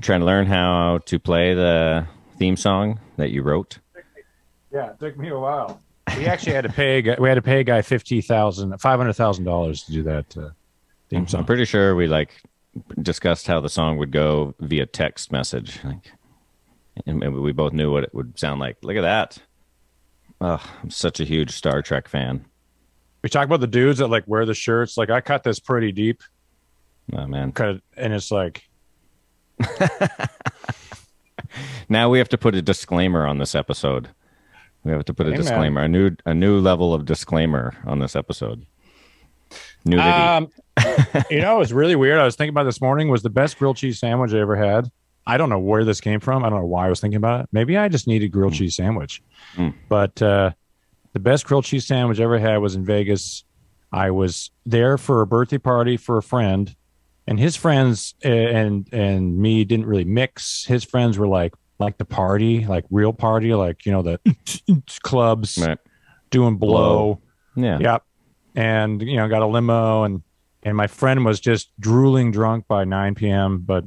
Trying to learn how to play the theme song that you wrote? Yeah, it took me a while. We actually had to pay. a guy- We had to pay a guy fifty thousand, five hundred thousand dollars to do that uh, theme song. I'm pretty sure we like discussed how the song would go via text message, like, and and we both knew what it would sound like. Look at that! Oh, I'm such a huge Star Trek fan. We talk about the dudes that like wear the shirts. Like I cut this pretty deep, Oh man! cut it, and it's like Now we have to put a disclaimer on this episode. We have to put a Hey, man. disclaimer, a new a new level of disclaimer on this episode. Nudity. Um, you know, it was really weird. I was thinking about this morning was the best grilled cheese sandwich I ever had. I don't know where this came from. I don't know why I was thinking about it. Maybe I just needed grilled cheese sandwich. Mm. But uh, the best grilled cheese sandwich I ever had was in Vegas. I was there for a birthday party for a friend, and his friends uh, and and me didn't really mix. His friends were like like the party, like real party, like you know the clubs Right. doing blow. Yeah. Yep. And you know, got a limo and and my friend was just drooling drunk by 9 p.m. But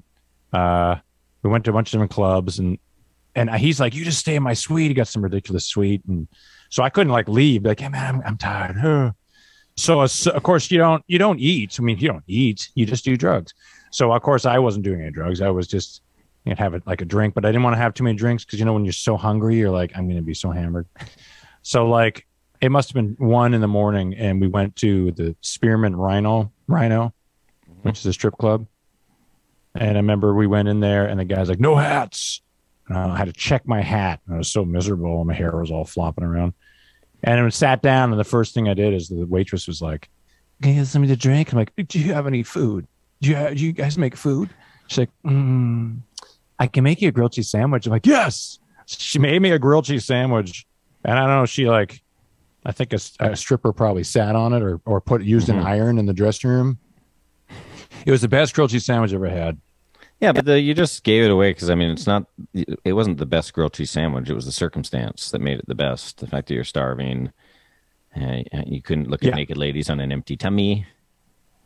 uh we went to a bunch of different clubs and and he's like, You just stay in my suite. He got some ridiculous suite. And so I couldn't like leave, like, Hey man, I'm, I'm tired. Huh. So, uh, of course you don't you don't eat. I mean, you don't eat, you just do drugs. So of course I wasn't doing any drugs. I was just you know, have it like a drink, but I didn't want to have too many drinks because you know when you're so hungry, you're like, I'm gonna be so hammered. So like it must have been one in the morning, and we went to the Spearmint Rhino Rhino, which is a strip club. And I remember we went in there, and the guy's like, "No hats." And I had to check my hat. And I was so miserable, and my hair was all flopping around. And I sat down, and the first thing I did is the waitress was like, "Can you get something to drink?" I'm like, "Do you have any food? Do you do you guys make food?" She's like, mm, "I can make you a grilled cheese sandwich." I'm like, "Yes." She made me a grilled cheese sandwich, and I don't know. She like I think a, a stripper probably sat on it or, or put used an Mhm. iron in the dressing room. It was the best grilled cheese sandwich I ever had. Yeah, but the, you just gave it away because I mean, it's not. It wasn't the best grilled cheese sandwich. It was the circumstance that made it the best. The fact that you're starving, uh, you couldn't look at Yeah. naked ladies on an empty tummy.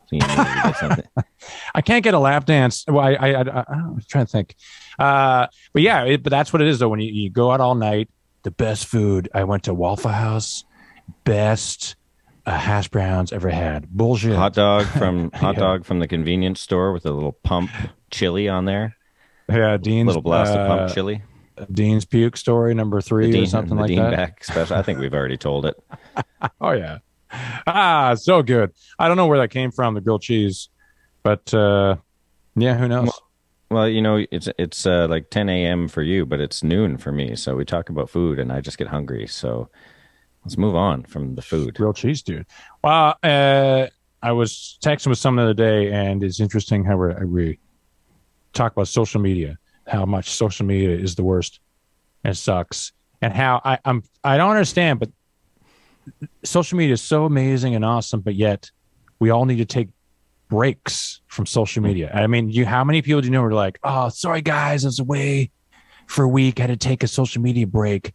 So you needed to get something. I can't get a lap dance. Well, I I, I, I, I'm trying to think. Uh, but yeah, it, but that's what it is though. When you, you go out all night, the best food. I went to Waffle House, best uh, hash browns ever had. Bullshit. hot dog from hot Yeah. dog from the convenience store with a little pump chili on there. yeah, Dean's little blast of uh, pump chili. Dean's puke story number three The or something like Dean that. back special. I think we've already told it. Oh yeah. Ah, so good. I don't know where that came from, the grilled cheese, but uh, yeah, who knows? Well, you know, it's it's uh, like 10 a.m. for you, but it's noon for me. So we talk about food, and I just get hungry. So let's move on from the food. grilled cheese, dude. Well, uh, I was texting with someone the other day, and it's interesting how we're, we talk about social media, how much social media is the worst and sucks, and how I, I'm I don't understand, but social media is so amazing and awesome, but yet we all need to take breaks from social media. I mean, you how many people do you know are like, oh, sorry guys, I was away for a week, I had to take a social media break.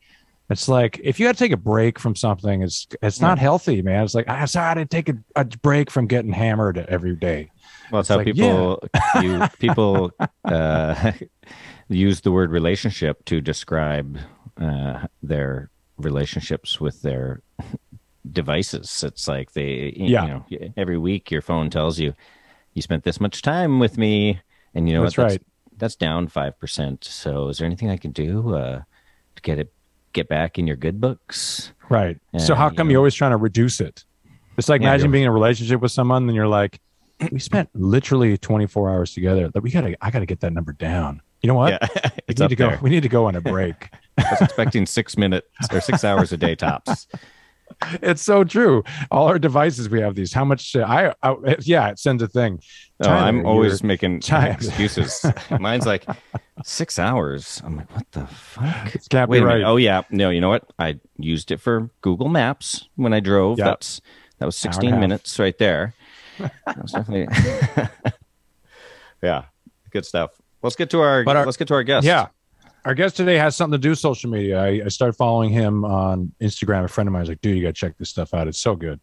It's like if you had to take a break from something, it's it's not healthy, man. It's like I'm sorry, I had to take a, a break from getting hammered every day. Well, it's It's how like, people you people uh, use the word relationship to describe uh, their relationships with their devices. It's like they, you Yeah. know, every week your phone tells you you spent this much time with me, and you know That's what? right. That's down five percent. So, is there anything I can do uh, to get it get back in your good books? Right. so how you come know. you're always trying to reduce it? It's like Yeah, imagine being in a relationship with someone, and you're like, we spent literally 24 hours together. Like we gotta, I gotta get that number down. You know what? Yeah, we need to go. We need to go on a break. I was expecting six minutes or six hours a day tops. it's so true. All our devices, we have these. How much? Uh, I, I, yeah, it sends a thing. Oh, Tyler, I'm always making Tyler. excuses. Mine's like six hours. I'm like, what the fuck? It's Wait a right. minute. Oh yeah, no. You know what? I used it for Google Maps when I drove. Yep. That's that was Hour and a 16 minutes right there. That was definitely. yeah, good stuff. Let's get to our, our- let's get to our guest. Yeah. Our guest today has something to do with social media. I, I started following him on Instagram. A friend of mine was like, dude, you got to check this stuff out. It's so good.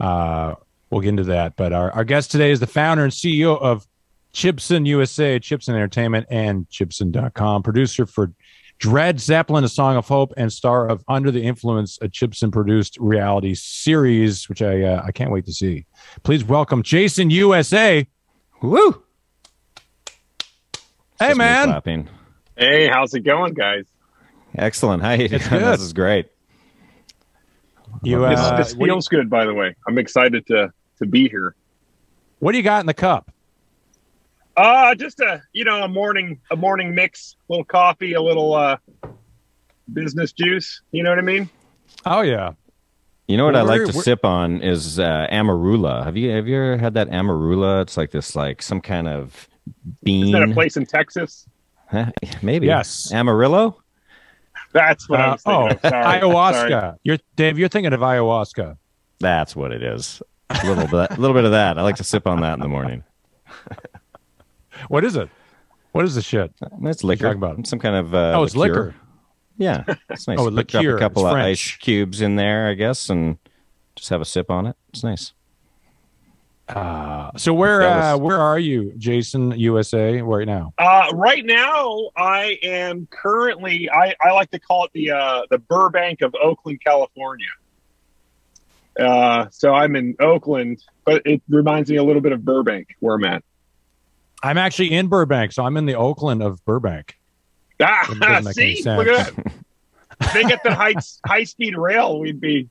Uh, we'll get into that. But our, our guest today is the founder and CEO of Chibson USA, Chibson Entertainment, and Chibson.com. Producer for Dred Zeppelin, A Song of Hope, and star of Under the Influence, a Chibson produced reality series, which I uh, I can't wait to see. Please welcome Jason USA. Woo! Hey, man. clapping. Hey, how's it going, guys? Excellent. How you doing? This is great. You, Love This, uh, this what, do you, feels good, by the way. I'm excited to to be here. what do you got in the cup? Uh just a you know a morning a morning mix, a little coffee, a little uh business juice. You know what I mean? Oh yeah, You know what I like to sip on is uh, amarula. Have you have you ever had that amarula? It's like this, like some kind of bean. Is that a place in Texas? Huh? Maybe. Yes. Amarillo. That's what I Uh, was thinking. oh, of. Sorry. ayahuasca. Sorry. You're Dave. You're thinking of ayahuasca. That's what it is. A little bit, a little bit of that. I like to sip on that in the morning. What is it? What is the shit? It's liquor. talking about? Some kind of. Uh, oh, it's liquor. Yeah, it's nice. Oh, Put- Drop liqueur. a couple It's of French. ice cubes in there, I guess, and just have a sip on it. It's nice. Uh, so where That uh, where are you, Jason USA, right now? Uh, right now, I am currently. I, I like to call it the uh, the Burbank of Oakland, California. Uh, so I'm in Oakland, but it reminds me a little bit of Burbank, where I'm at. I'm actually in Burbank, so I'm in the Oakland of Burbank. Ah, doesn't make any see, look at that. If they get the high high speed rail, we'd be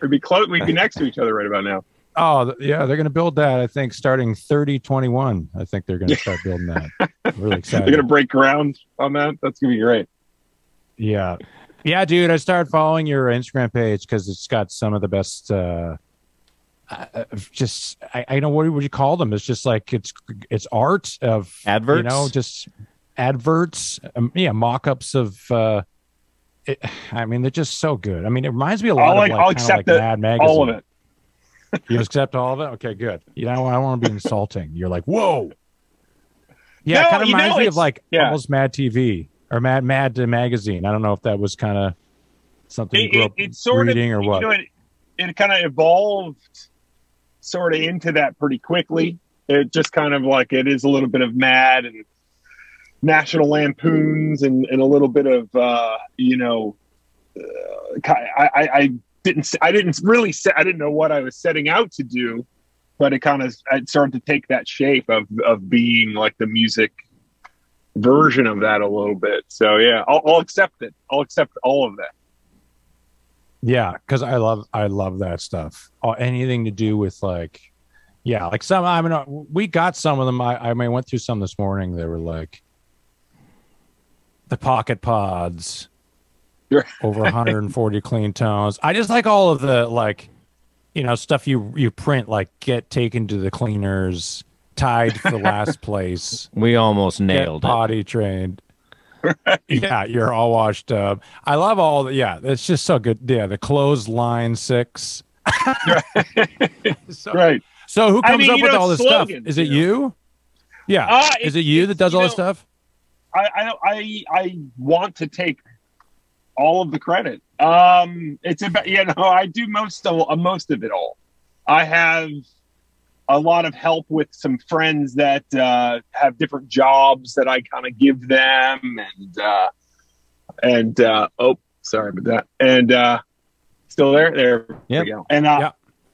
we'd be close. We'd be next to each other right about now. Oh yeah, they're going to build that. I think starting 3021. I think they're going to start building that. I'm really excited. They're gonna break ground on that. That's gonna be great. Yeah, yeah, dude. I started following your Instagram page because it's got some of the best. uh uh, just I, I don't know what would you call them? It's just like it's it's art of Adverts? You know, just adverts. Um, yeah, mock-ups of. uh it, I mean, they're just so good. I mean, it reminds me a lot I'll, of like, I'll accept like it, Mad Magazine. All of it. You accept all of it? Okay, good. You know, I want to be insulting. You're like, whoa. Yeah, No, it kind of you know, reminds me of like yeah. almost Mad TV or Mad Mad Magazine. I don't know if that was kind of something you It, grew it, sort reading of or what. You know, it, it kind of evolved sort of into that pretty quickly. It just kind of like it is a little bit of Mad and National Lampoons and, and a little bit of uh, you know. Uh, I, I, I didn't I didn't really set I didn't know what I was setting out to do, but it kind of it started to take that shape of of being like the music version of that a little bit. So yeah, I'll, I'll accept it. I'll accept all of that. Yeah, because I love I love that stuff. Or anything to do with like, yeah, like some. I mean, uh, we got some of them. I I mean, went through some this morning. They were like the pocket pods, Right. over 140 clean tones. I just like all of the like, you know, stuff you you print like get taken to the cleaners, tied for last place. We almost nailed get it. potty trained. Yeah, you're all washed up. I love all the yeah, it's just so good. Yeah, the clothesline six. so, Right. so who I comes mean, up with know, all this slogans, stuff? Is it you know. you? Yeah. Uh, Is it- it you that does you all this stuff? I, I I I want to take all of the credit. Um, it's about you know I do most of uh, most of it all. I have a lot of help with some friends that uh, have different jobs that I kind of give them, and uh, and uh, oh, sorry about that. And uh, still there, there Yep. we go. And uh,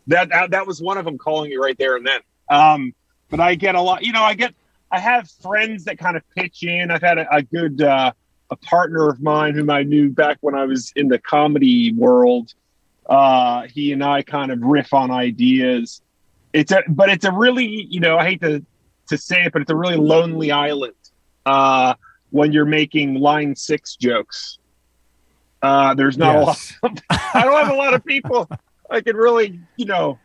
Yep. that, that was one of them calling you right there and then. Um, but I get a lot. You know, I get I have friends that kind of pitch in. I've had a, a good uh, a partner of mine whom I knew back when I was in the comedy world. Uh, he and I kind of riff on ideas. It's a, but it's a really, you know, I hate to to say it, but it's a really lonely island uh, when you're making line six jokes. Uh, there's not a lot. Yes. I don't have a lot of people I can really, you know,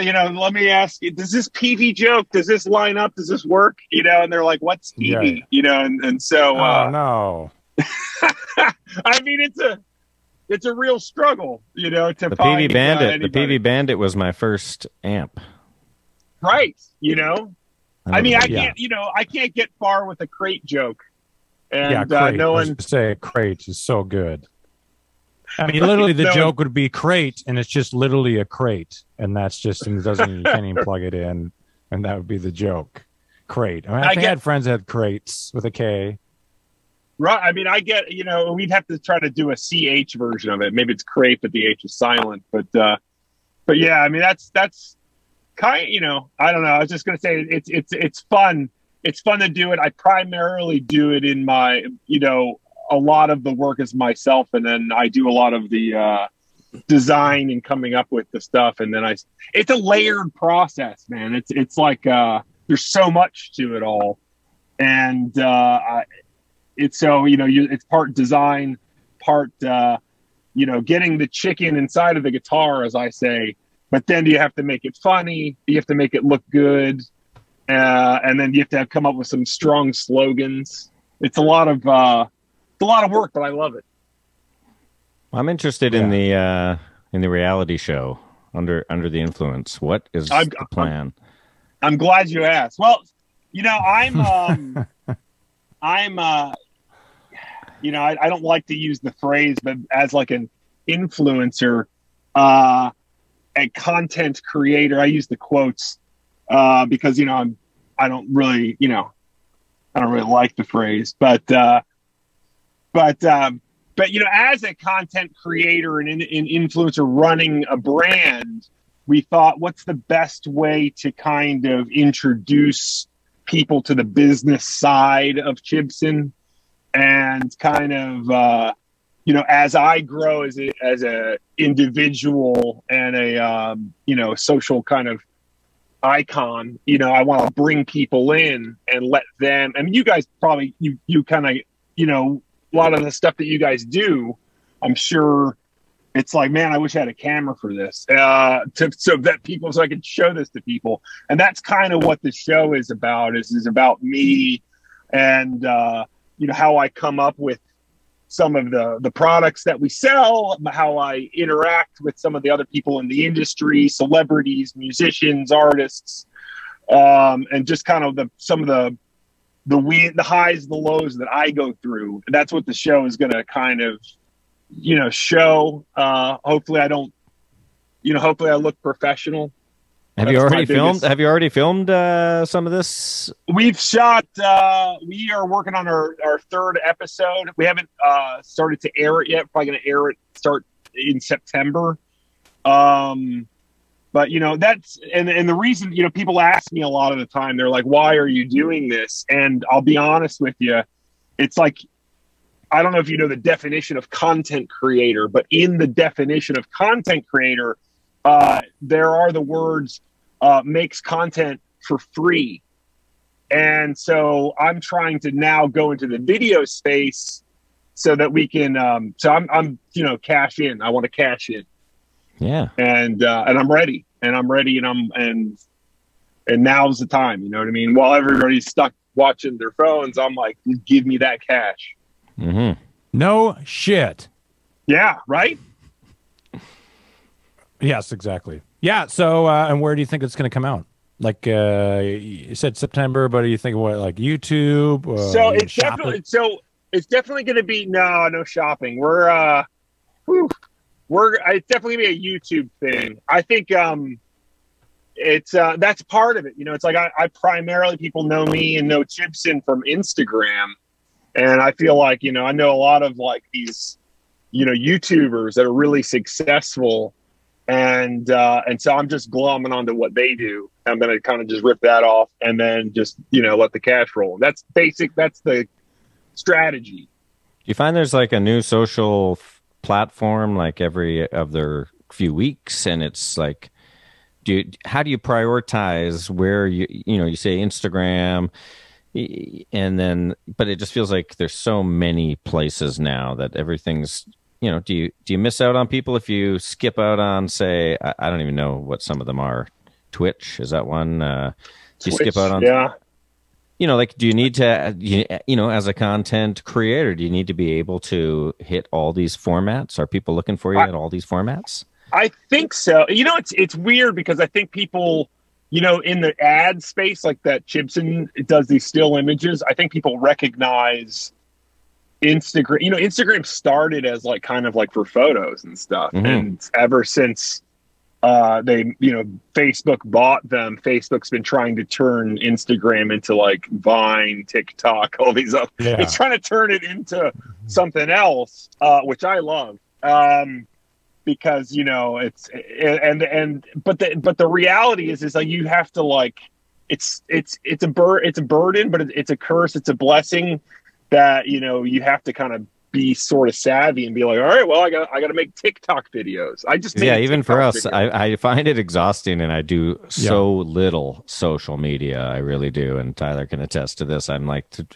you know. Let me ask you: Does this Peavey joke? Does this line up? Does this work? You know, and they're like, "What's Peavey?" Yeah. You know, and and so Oh uh, no. I mean, it's a it's a real struggle, you know, to The find Peavey uh, Bandit. the. Peavey Bandit was my first amp. right? You know, I mean, I Yeah. can't, you know, I can't get far with a crate joke, and yeah, uh, no I was one. say crate is so good. I mean, literally, the No joke would be crate, and it's just literally a crate, and that's just and it doesn't you can't even plug it in, and that would be the joke. crate. I, mean, I, I think I get- had friends that had crates with a K. Right. I mean, I get, you know, we'd have to try to do a CH version of it. Maybe it's crate, but the H is silent. But, uh, but yeah, I mean, that's, that's kind you know, I don't know. I was just going to say it's, it's, it's fun. It's fun to do it. I primarily do it in my, you know, a lot of the work is myself. And then I do a lot of the, uh, design and coming up with the stuff. And then I, it's a layered process, man. It's, it's like, uh, there's so much to it all. And, uh, I, it's so you know you, it's part design part uh you know getting the chicken inside of the guitar as i say but then you have to make it funny you have to make it look good uh and then you have to have, come up with some strong slogans it's a lot of uh it's a lot of work but i love it I'm interested in the uh, in the reality show under under the influence. What is I'm- the plan? i'm glad you asked well you know i'm um i'm uh you know I, I don't like to use the phrase but as like an influencer uh a content creator i use the quotes uh because you know i'm i don't really you know i don't really like the phrase but uh but um but you know as a content creator and an, an influencer running a brand we thought what's the best way to kind of introduce people to the business side of Chibson? And kind of uh, you know as I grow as a as a individual and a um, you know social kind of icon you know I want to bring people in and let them I mean you guys probably you you kind of you know a lot of the stuff that you guys do I'm sure it's like man i wish i had a camera for this uh to, so that people so i could show this to people. And that's kind of what the show is about is is about me and uh you know how i come up with some of the the products that we sell how i interact with some of the other people in the industry celebrities musicians artists um and just kind of the some of the the we the highs the lows that i go through and that's what the show is going to kind of you know show uh hopefully i don't you know hopefully i look professional Have you That's my already filmed? Have you already filmed uh, some of this? we've shot uh we are working on our our third episode we haven't uh started to air it yet probably gonna air it start in september um but you know that's and and the reason you know people ask me a lot of the time they're like why are you doing this and i'll be honest with you it's like i don't know if you know the definition of content creator but in the definition of content creator uh there are the words uh makes content for free and so I'm trying to now go into the video space so that we can. Um, so I'm, I'm, you know, cash in. I want to cash in, Yeah. and uh, and I'm ready, and I'm ready, and I'm and and now's the time. You know what I mean? While everybody's stuck watching their phones, I'm like, give me that cash. Mm-hmm. No shit. Yeah, right. Yes, exactly. Yeah. So, uh, and where do you think it's going to come out? Like uh, you said September, but do you think what like YouTube? Uh, so it's shop it? definitely so it's definitely going to be no no shopping. We're uh, whew, we're it's definitely gonna be a YouTube thing. I think um, it's uh that's part of it. You know, it's like I, I primarily people know me and know Chibson from Instagram, and I feel like you know I know a lot of like these you know YouTubers that are really successful. And uh, and so I'm just glomming onto what they do. I'm gonna kind of just rip that off and then just you know let the cash roll. That's basic. That's the strategy. Do you find there's like a new social platform like every other few weeks, and it's like, do you, how do you prioritize where you you know you say Instagram, and then but it just feels like there's so many places now that everything's you know do you do you miss out on people if you skip out on say I, I don't even know what some of them are Twitch is that one uh, do you skip out on Yeah. You know like do you need to you, you know as a content creator do you need to be able to hit all these formats are people looking for you I- at all these formats I think so. You know, it's it's weird because I think people, you know, in the ad space like that, Chibson does these still images. I think people recognize Instagram. You know, Instagram started as like kind of like for photos and stuff, Mhm. and ever since uh, they you know Facebook bought them. Facebook's been trying to turn Instagram into like Vine, TikTok, all these other Yeah. It's trying to turn it into something else, uh, which I love. Um, because you know it's and and but the but the reality is is like you have to like it's it's it's a bur it's a burden but it's a curse it's a blessing that you know you have to kind of be sort of savvy and be like all right well i got i got to make tiktok videos i just yeah a even for us. I, I find it exhausting and i do so little social media i really do and tyler can attest to this i'm like to,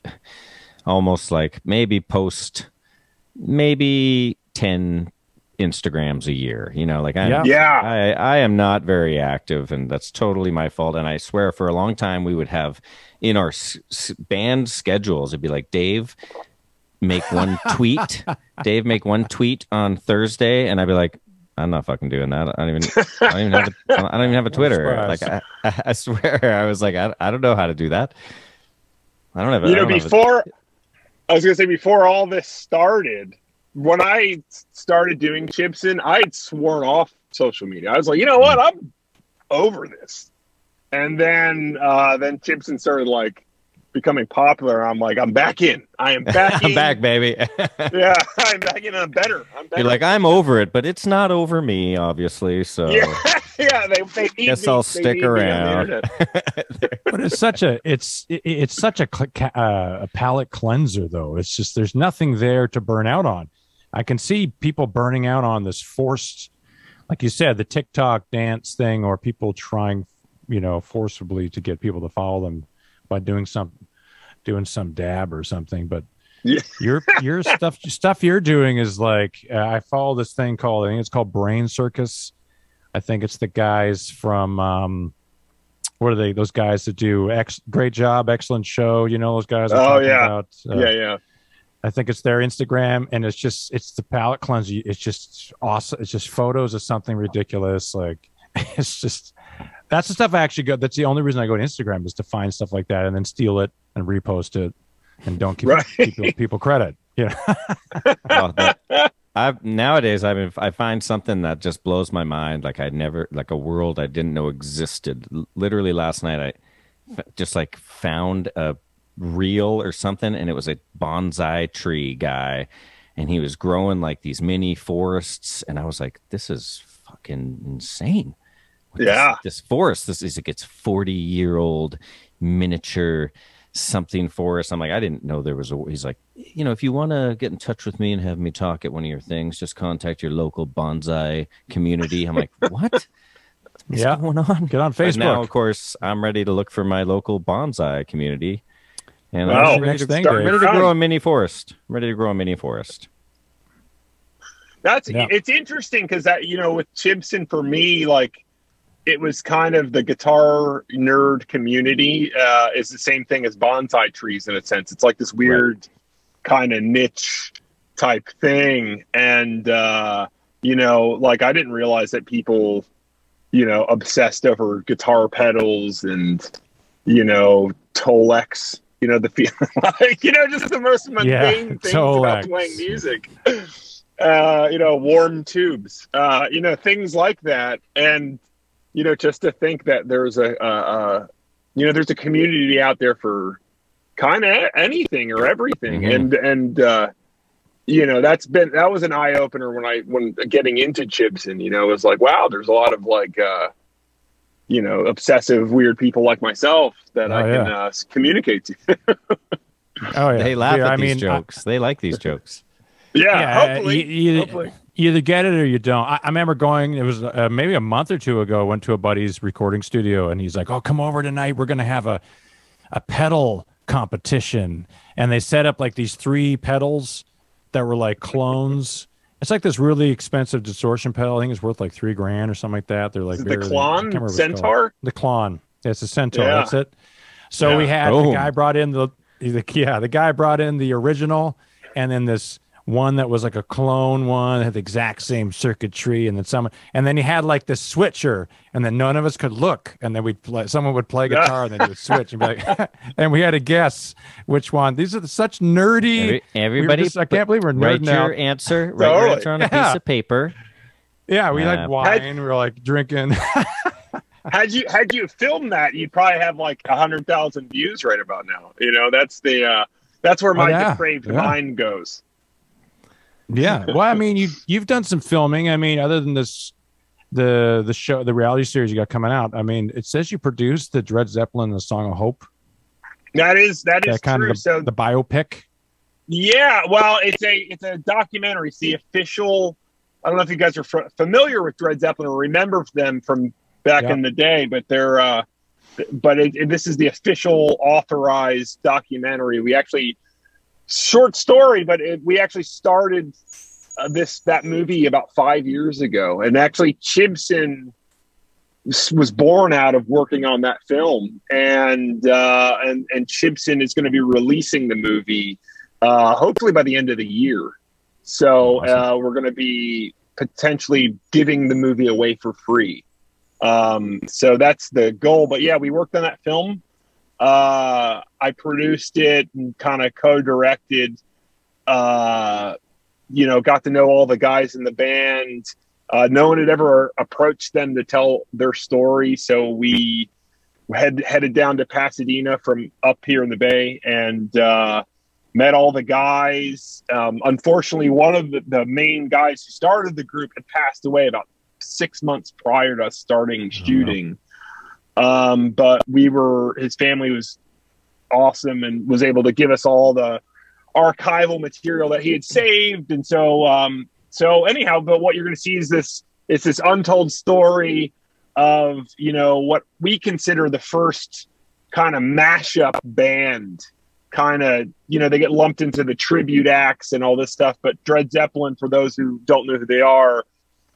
almost like maybe post maybe 10 instagrams a year you know like i'm Yeah. yeah I, I am not very active, and that's totally my fault. And I swear, for a long time, we would have in our s- s- band schedules, it'd be like Dave make one tweet, Dave make one tweet on Thursday, and I'd be like, I'm not fucking doing that. I don't even, I don't even have, a, I don't even have a Twitter. surprised. Like, I, I, I swear, I was like, I, I don't know how to do that. I don't have. you know don't have a- before i was gonna say before all this started when i started doing Chibson i'd sworn off social media i was like you know what i'm over this and then uh then Chibson started like becoming popular i'm like i'm back in. I am back I'm back, baby. yeah i'm back in. I'm better. I'm better. You're like, I'm over it, but it's not over me, obviously. So yeah yeah they, they need Guess me- I'll they stick need me on the around. but it's such a it's it, it's such a uh, a palate cleanser though. It's just there's nothing there to burn out on. I can see people burning out on this forced like you said the tiktok dance thing or people trying you know forcibly to get people to follow them by doing some doing some dab or something but Yeah. your your stuff stuff you're doing is like uh, i follow this thing called i think it's called brain circus i think it's the guys from um what are they? Those guys that do ex great job, excellent show. You know those guys. Oh, yeah. About, uh, yeah yeah I think it's their Instagram, and it's just it's the palette cleanser. It's just awesome. It's just photos of something ridiculous. Like it's just that's the stuff I actually go. That's the only reason I go to Instagram is to find stuff like that and then steal it and repost it, and don't give Right. people, people credit. Yeah, that- I've nowadays I mean I find something that just blows my mind. Like I never like a world I didn't know existed. L- literally last night I just like found a reel or something, and it was a bonsai tree guy, and he was growing like these mini forests, and I was like, this is fucking insane. What Yeah. this, this forest. This is like it's forty year old miniature something forest. I'm like, I didn't know there was a. He's like, you know, if you want to get in touch with me and have me talk at one of your things, just contact your local bonsai community. I'm like, what? What's Yeah. going on? get on But Facebook. now, of course, I'm ready to look for my local bonsai community, and Wow. I'm ready, Next to, thing, start Dave. ready to grow a mini forest. I'm ready to grow a mini forest. That's Yeah. it's interesting because that you know with Chibson for me like it was kind of the guitar nerd community uh, is the same thing as bonsai trees in a sense. It's like this weird kind of niche type thing, and uh, you know, like I didn't realize that people you know obsessed over guitar pedals and you know Tolex. You know the feel like you know just the most mundane things about playing music uh, you know, warm tubes, uh, you know, things like that. And, you know, just to think that there's a, a, a you know, there's a community out there for kind of anything or everything. Mhm. And, and, uh, you know, that's been, that was an eye opener when I, when getting into Chibson, you know, it was like, wow, there's a lot of like, uh, you know, obsessive, weird people like myself that Oh, I can uh, communicate to. oh yeah, They laugh Yeah, at I these mean, I- jokes. they like these jokes. yeah, Yeah, hopefully. you- you- hopefully. You either get it or you don't. I, I remember going. It was uh, maybe a month or two ago. Went to a buddy's recording studio, and he's like, "Oh, come over tonight. We're gonna have a a pedal competition." And they set up like these three pedals that were like clones. It's like this really expensive distortion pedal. I think it's worth like three grand or something like that. They're like the bigger than- I can't Klon remember what it's called. Centaur? The Klon. Yeah, it's a Centaur. Yeah. That's it. So Yeah. we had Boom. the guy brought in the, the yeah the guy brought in the original, and then this one that was like a clone one had the exact same circuitry, and then someone and then he had like the switcher, and then none of us could look, and then we'd play. Someone would play guitar, and then do a switch, and be like, and we had to guess which one. These are such nerdy. Every, we everybody, just- I can't believe we're write nerding your out. answer. Write your answer on a Yeah. piece of paper. Yeah, we Uh, like wine. we were like drinking. had you had you filmed that, you'd probably have like a hundred thousand views right about now. You know, that's the uh, that's where Oh, my yeah. depraved Yeah. mind goes. Yeah. Well, I mean, you you've done some filming. I mean, other than this, the the show, the reality series you got coming out. I mean, it says you produced the Dred Zeppelin, the Song of Hope. That is that is That kind true. of the, so the biopic. Yeah, well, it's a it's a documentary. It's the official. I don't know if you guys are f- familiar with Dred Zeppelin or remember them from back Yeah. in the day, but they're. Uh, but it, it- this is the official authorized documentary. We actually short story, but it, we actually started uh, this that movie about five years ago, and actually Chibson was born out of working on that film, and uh, and and Chibson is going to be releasing the movie uh, hopefully by the end of the year. So uh, we're going to be potentially giving the movie away for free. Um, so that's the goal. But yeah, we worked on that film. Uh, I produced it and kind of co-directed. Uh, you know, got to know all the guys in the band. Uh, no one had ever approached them to tell their story, so we head headed down to Pasadena from up here in the Bay and uh, met all the guys. Um, unfortunately, one of the, the main guys who started the group had passed away about six months prior to us starting shooting. Um, but we were his family was awesome and was able to give us all the archival material that he had saved, and so um, so anyhow. But what you're going to see is this it's this untold story of you know what we consider the first kind of mashup band kind of you know they get lumped into the tribute acts and all this stuff but dred zeppelin for those who don't know who they are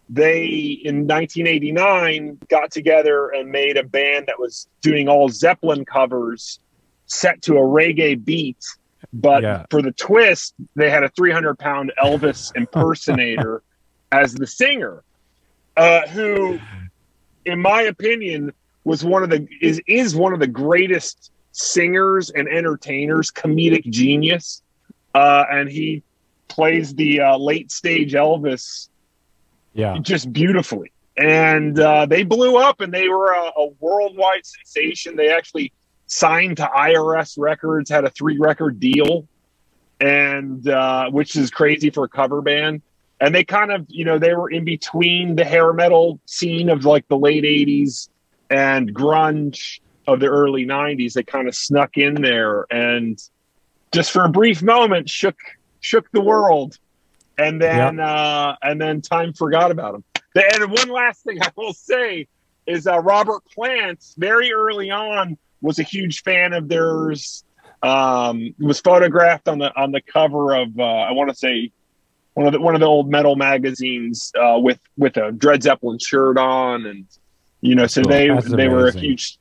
they in 1989 got together and made a band that was doing all zeppelin covers set to a reggae beat but Yeah. for the twist they had a 300 pound elvis impersonator as the singer uh, who in my opinion was one of the is is one of the greatest singers and entertainers comedic genius uh, and he plays the uh, late stage elvis Yeah. just beautifully. And uh, they blew up and they were a, a worldwide sensation. They actually signed to IRS Records, had a three record deal, and uh, which is crazy for a cover band. And they kind of, you know, they were in between the hair metal scene of like the late 80s and grunge of the early 90s. They kind of snuck in there and just for a brief moment shook shook the world and then uh, and then time forgot about them. And one last thing I will say is uh, Robert Plant very early on was a huge fan of theirs. Um, was photographed on the on the cover of uh, I want to say one of the one of the old metal magazines uh, with with a Dred Zeppelin shirt on, and you know, so Cool. they That's they were a huge.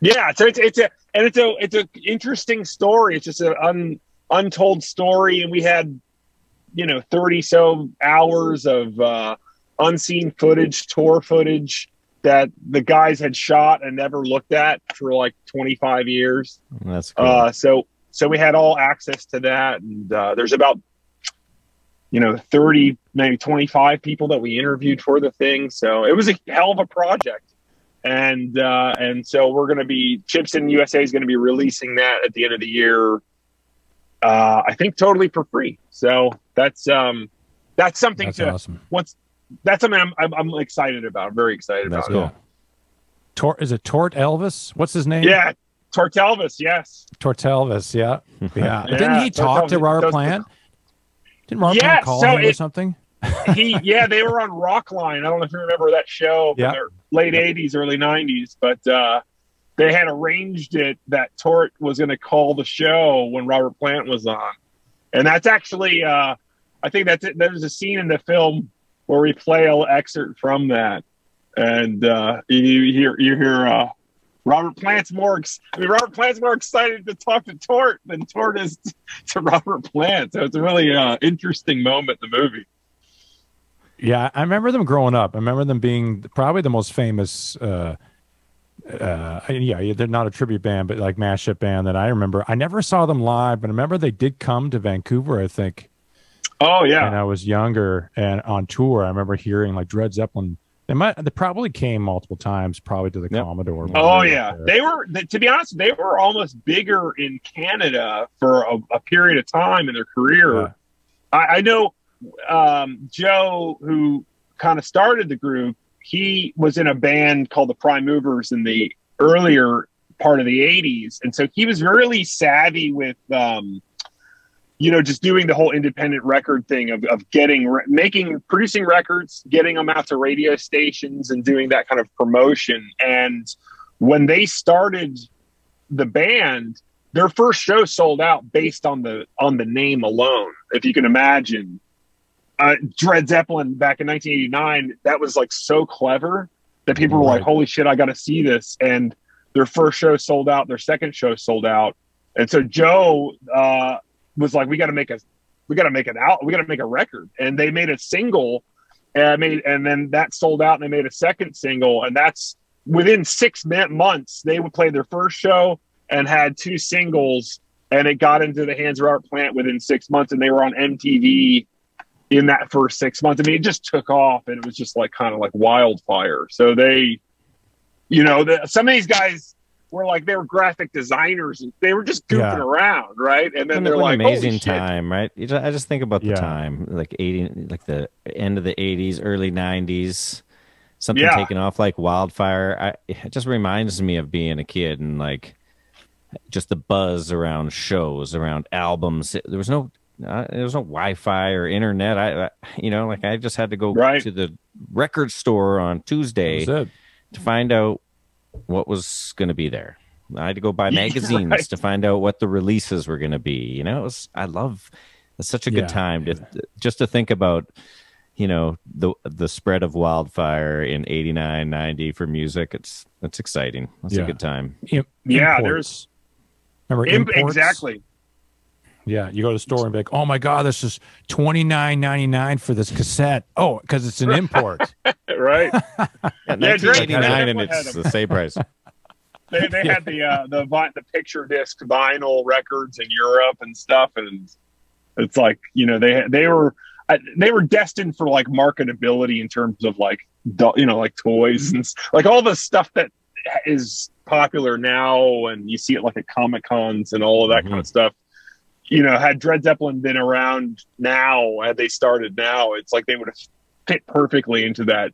Yeah, so it's it's a and it's a it's a interesting story. It's just an un, untold story, and we had you know 30 so hours of uh, unseen footage tour footage that the guys had shot and never looked at for like 25 years. That's cool. uh, so so we had all access to that and uh, there's about you know 30 maybe 25 people that we interviewed for the thing. So it was a hell of a project. And uh, and so we're going to be Chibson usa is going to be releasing that at the end of the year uh, i think totally for free so that's um that's something That's to awesome. what's that's something I'm, I'm I'm excited about. Very excited That's about. cool. Tor- is it Tortelvis? What's his name? Yeah, Tortelvis. Yes. Tortelvis. Yeah. Yeah. Yeah, Didn't he talk to Tortelvis. Robert Those- Plant? Didn't Robert Yeah, Plant call so him or something? He yeah they were on Rockline. I don't know if you remember that show from Yeah. their late '80s, early '90s, but uh, they had arranged it that Tort was going to call the show when Robert Plant was on, and that's actually uh, I think that's it. There's a scene in the film where we play an excerpt from that, and uh, you, you hear you hear uh, Robert Plant's more. Ex- I mean, Robert Plant's more excited to talk to Tort than Tort is to Robert Plant. So it's a really uh, interesting moment in the movie. Yeah, I remember them growing up. I remember them being probably the most famous. Uh, yeah, they're not a tribute band, but like mashup band that I remember. I never saw them live, but I remember they did come to Vancouver. I think. Oh yeah. and I was younger and on tour. I remember hearing like Dred Zeppelin. They might they probably came multiple times, probably to the Yep. Commodore. Oh yeah, they were. To be honest, they were almost bigger in Canada for a, a period of time in their career. Yeah. I, I know um, Joe, who kind of started the group. He was in a band called the Prime Movers in the earlier part of the '80s, and so he was really savvy with, um, you know, just doing the whole independent record thing of, of getting, re- making, producing records, getting them out to radio stations, and doing that kind of promotion. And when they started the band, their first show sold out based on the on the name alone. If you can imagine, uh, Dred Zeppelin back in 1989, that was like so clever that people were like, "Holy shit, I got to see this!" And their first show sold out. Their second show sold out. And so Joe uh, was like, "We got to make a, we got to make an out, we got to make a record." And they made a single, and made, and then that sold out, and they made a second single, and that's within six months they would play their first show and had two singles, and it got into the hands of Robert Plant within six months, and they were on MTV in that first six months. I mean, it just took off, and it was just like kind of like wildfire. So they, you know, the, some of these guys were like they were graphic designers, and they were just goofing Yeah. around, right? And then What they're like, amazing Holy shit. time, right? You just, I just think about the Yeah. time, like eighty, like the end of the eighties, early nineties, something Yeah. taking off like wildfire. I, it just reminds me of being a kid and like just the buzz around shows, around albums. There was no, uh, there was no Wi-Fi or internet. I, I, you know, like I just had to go Right. to the record store on Tuesday to find out what was going to be there. I had to go buy Yeah, magazines right. to find out what the releases were going to be. You know, it was, I love. It's such a good Yeah. time to just to think about. You know the the spread of wildfire in 89, 90 for music. It's it's exciting. It's Yeah. a good time. Im- Yeah, imports. remember Im- imports? exactly. Yeah, you go to the store and be like, "Oh my god, this is twenty nine ninety nine for this cassette." Oh, because it's an import. Right. Yeah, Yeah, Drake- 1989 and it's the same price. they, they had the uh, the the picture disc vinyl records in Europe and stuff, and it's like you know they they were they were destined for like marketability in terms of like you know like toys and like all the stuff that is popular now, and you see it like at comic cons and all of that kind of stuff. You know, had Dred Zeppelin been around now, had they started now, it's like they would have fit perfectly into that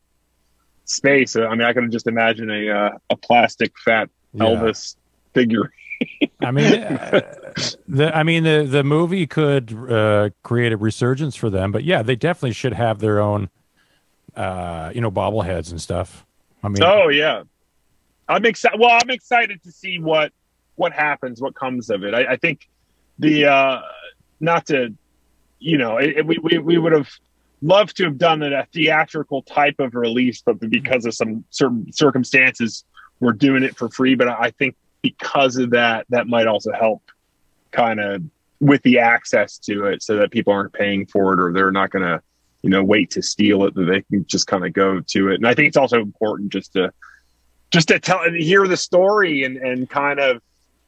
space. I mean, I can just imagine a uh, a plastic fat Yeah. Elvis figure. I mean, uh, the I mean the the movie could uh, create a resurgence for them, but yeah, they definitely should have their own, uh, you know, bobbleheads and stuff. I mean, Oh yeah, I'm excited. Well, I'm excited to see what what happens, what comes of it. I, I think the uh, not to, you know, it, it- we we we would have loved to have done it a theatrical type of release, but because of some certain circumstances, we're doing it for free. But I think because of that, that might also help kind of with the access to it, so that people aren't paying for it or they're not going to, you know, wait to steal it. That they can just kind of go to it. And I think it's also important just to just to tell and hear the story and and kind of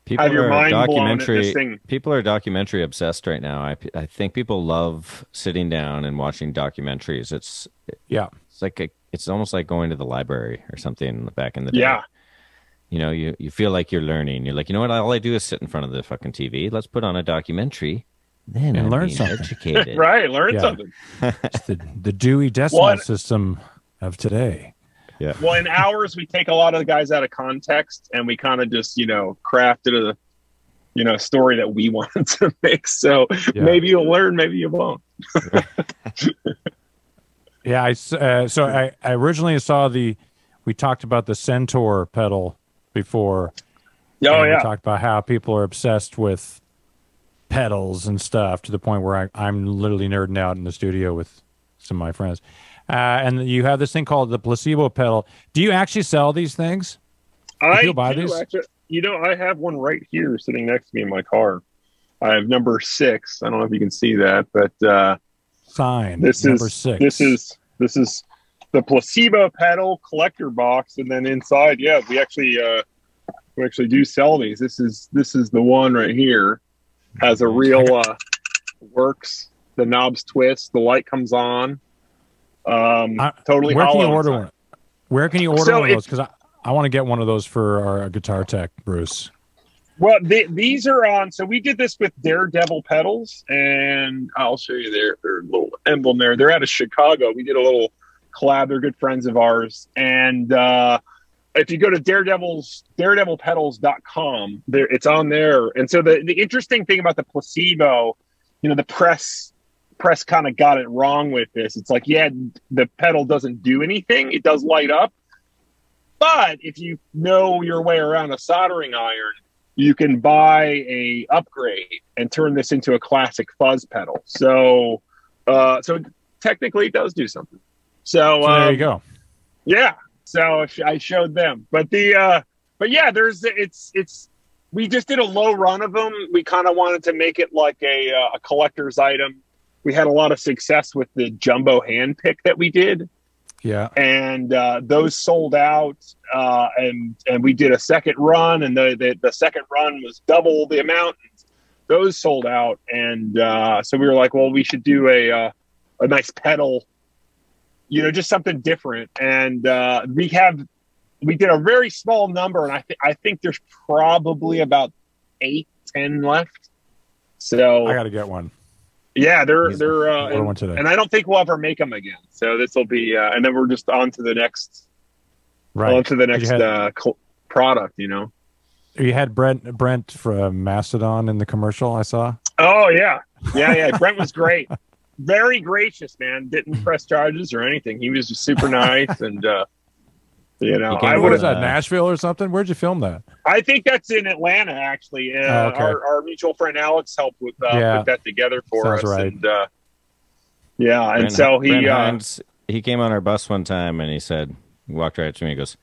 People have your are mind blown at documentary. this thing. People are documentary obsessed right now. I I think people love sitting down and watching documentaries. It's yeah, it's like a, it's almost like going to the library or something back in the day. Yeah, You know, you you feel like you're learning. You're like, you know what? All I do is sit in front of the fucking TV. Let's put on a documentary. Then And I'm learn being something. Educated. right. Learn Yeah. something. it's the the Dewey Decimal Well, and- System of today. Yeah. Well, in ours, we take a lot of the guys out of context and we kind of just you know crafted a you know story that we wanted to make. So Yeah. maybe you'll learn, maybe you won't. Yeah, I s- uh, so I, I originally saw the we talked about the Centaur pedal before. Oh and We yeah, talked about how people are obsessed with pedals and stuff to the point where I, I'm literally nerding out in the studio with some of my friends. Uh, and you have this thing called the placebo pedal. Do you actually sell these things? I you buy do these? actually. You know, I have one right here sitting next to me in my car. I have number six. I don't know if you can see that, but uh, Signed. this number is six. this is this is the placebo pedal collector box, and then inside, yeah, we actually uh, we actually do sell these. This is this is the one right here. Has a real uh, works The knobs twist. The light comes on. Um, I- totally. Where can you order one? Where can you order So one of those? Because I, I want to get one of those for our guitar tech, Bruce. Well, the, these are on. So we did this with Daredevil pedals, and I'll show you their, their little emblem there. They're out of Chicago. We did a little collab. They're good friends of ours, and uh, if you go to Daredevil's daredevilpedals.com, there it's on there. And so the the interesting thing about the placebo, you know, the press press kind of got it wrong with this. It's like, yeah, the pedal doesn't do anything. It does light up. But if you know your way around a soldering iron, you can buy a upgrade and turn this into a classic fuzz pedal. So, uh, so technically, it does do something. So, So there um, you go. yeah. So I showed them, but the, uh, but yeah, there's it's it's. We just did a low run of them. We kind of wanted to make it like a uh, a collector's item. We had a lot of success with the jumbo hand pick that we did Yeah. and uh, those sold out. Uh, and and we did a second run, and the, the the second run was double the amount. Those sold out, and uh, so we were like, well, we should do a uh, a nice pedal, you know, just something different. And uh, we have we did a very small number, and I th- I think there's probably about eight ten left. So I got to get one. Yeah, they're He's- they're uh, and- and I don't think we'll ever make them again. So this will be, uh, and then we're just on to the next, Right. on to the next had- uh, cl- product. You know. You had Brent Brent from Mastodon in the commercial I saw. Oh yeah, yeah, yeah. Brent was great, very gracious, man. Didn't press charges or anything. He was just super nice, and uh, you know, He I What would was have. that? uh, Nashville or something? Where'd you film that? I think that's in Atlanta, actually. Uh, Oh, okay. our, our mutual friend Alex helped with uh, Yeah. put that together for Sounds us, right. and uh, yeah, and Brent- so he. Uh, Hinds, he came on our bus one time and he said, he walked right up to me. He goes,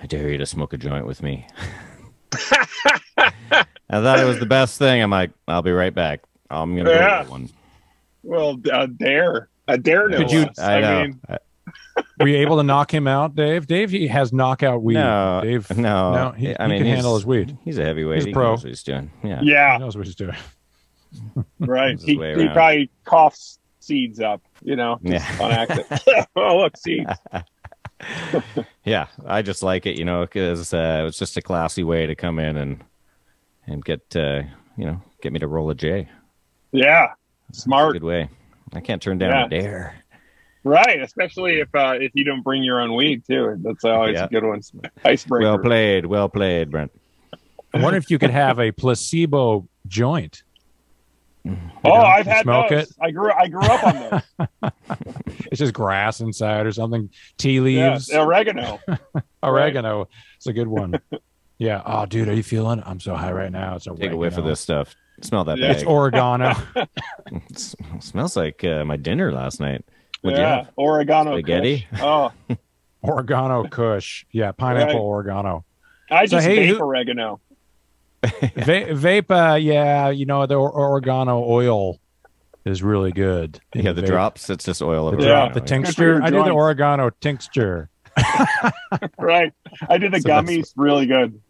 "I dare you to smoke a joint with me." I thought it was the best thing. I'm like, I'll be right back. I'm gonna Yeah. go get one. well, a dare, a dare. No Could you- less. I know. mean, I- Were you able to knock him out, Dave? Dave he has knockout weed. no, Dave no, no, he, I he mean, can he's- handle his weed. He's a heavyweight. He's a he pro. knows what he's doing. Yeah. yeah, He knows what he's doing. right. He, he probably coughs seeds up, you know, Yeah. on accident. oh, look, seeds. Yeah, I just like it, you know, because uh, it's just a classy way to come in and and get uh, you know get me to roll a J. Yeah, smart. Good way. I can't turn down Yeah. a dare. Right, especially if uh, if you don't bring your own weed too. That's always Yeah. a good one. Icebreaker. Well played, well played, Brent. I wonder if you could have a placebo joint. oh, know, I've had smoke those. it? I grew I grew up on those. It's just grass inside or something. Tea yeah, leaves, oregano. oregano. It's a good one. yeah. Oh, dude, are you feeling it? I'm so high right now. It's Take a whiff of oregano. this stuff. Smell that Yeah. It's oregano. It smells like uh, my dinner last night. What'd you yeah, have? oregano. Spaghetti? Kush. Oh, oregano Kush. Yeah, pineapple Right. oregano. I So, just hey, vape who- oregano. Va- vape, uh, yeah, you know the or- oregano oil is really good. Yeah, the vape. drops. It's just oil the of Yeah. drop, the oregano, tincture. I do the oregano tincture. Right. I did the So gummies. Really good.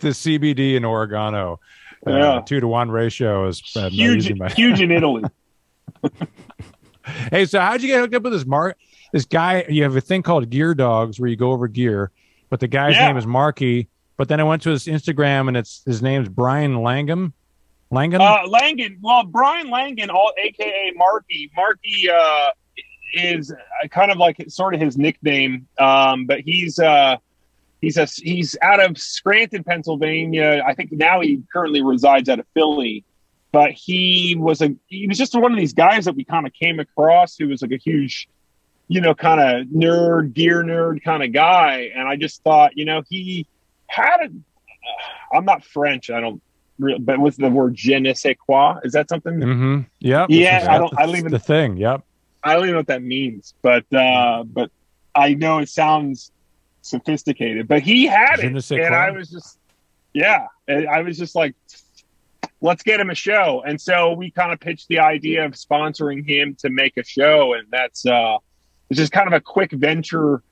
the CBD and oregano. Uh, Yeah. two to one ratio is uh, Huge, my- huge in Italy. Hey, so how'd you get hooked up with this Mark? This guy, you have a thing called Gear Dogs where you go over gear, but the guy's Yeah. name is Marky. But then I went to his Instagram and it's his name's Brian Langham. Langham. Uh, Langan, well, Brian Langan, all AKA Marky. Marky uh, is kind of like sort of his nickname, um, but he's uh, he's a he's out of Scranton, Pennsylvania. I think now he currently resides out of Philly, but he was a he was just one of these guys that we kind of came across who was like a huge, you know, kind of nerd, gear nerd kind of guy, and I just thought, you know, he had a. I'm not French. I don't real, but with the word je ne sais quoi, is that something? mm-hmm. Yep. Yeah, That's I don't- I leave it- the thing. Yep. I don't even know what that means, but uh, but I know it sounds sophisticated. But he had Je it, and. I was just, yeah, I was just like, let's get him a show. And so we kind of pitched the idea of sponsoring him to make a show, and that's uh, it's just kind of a quick venture.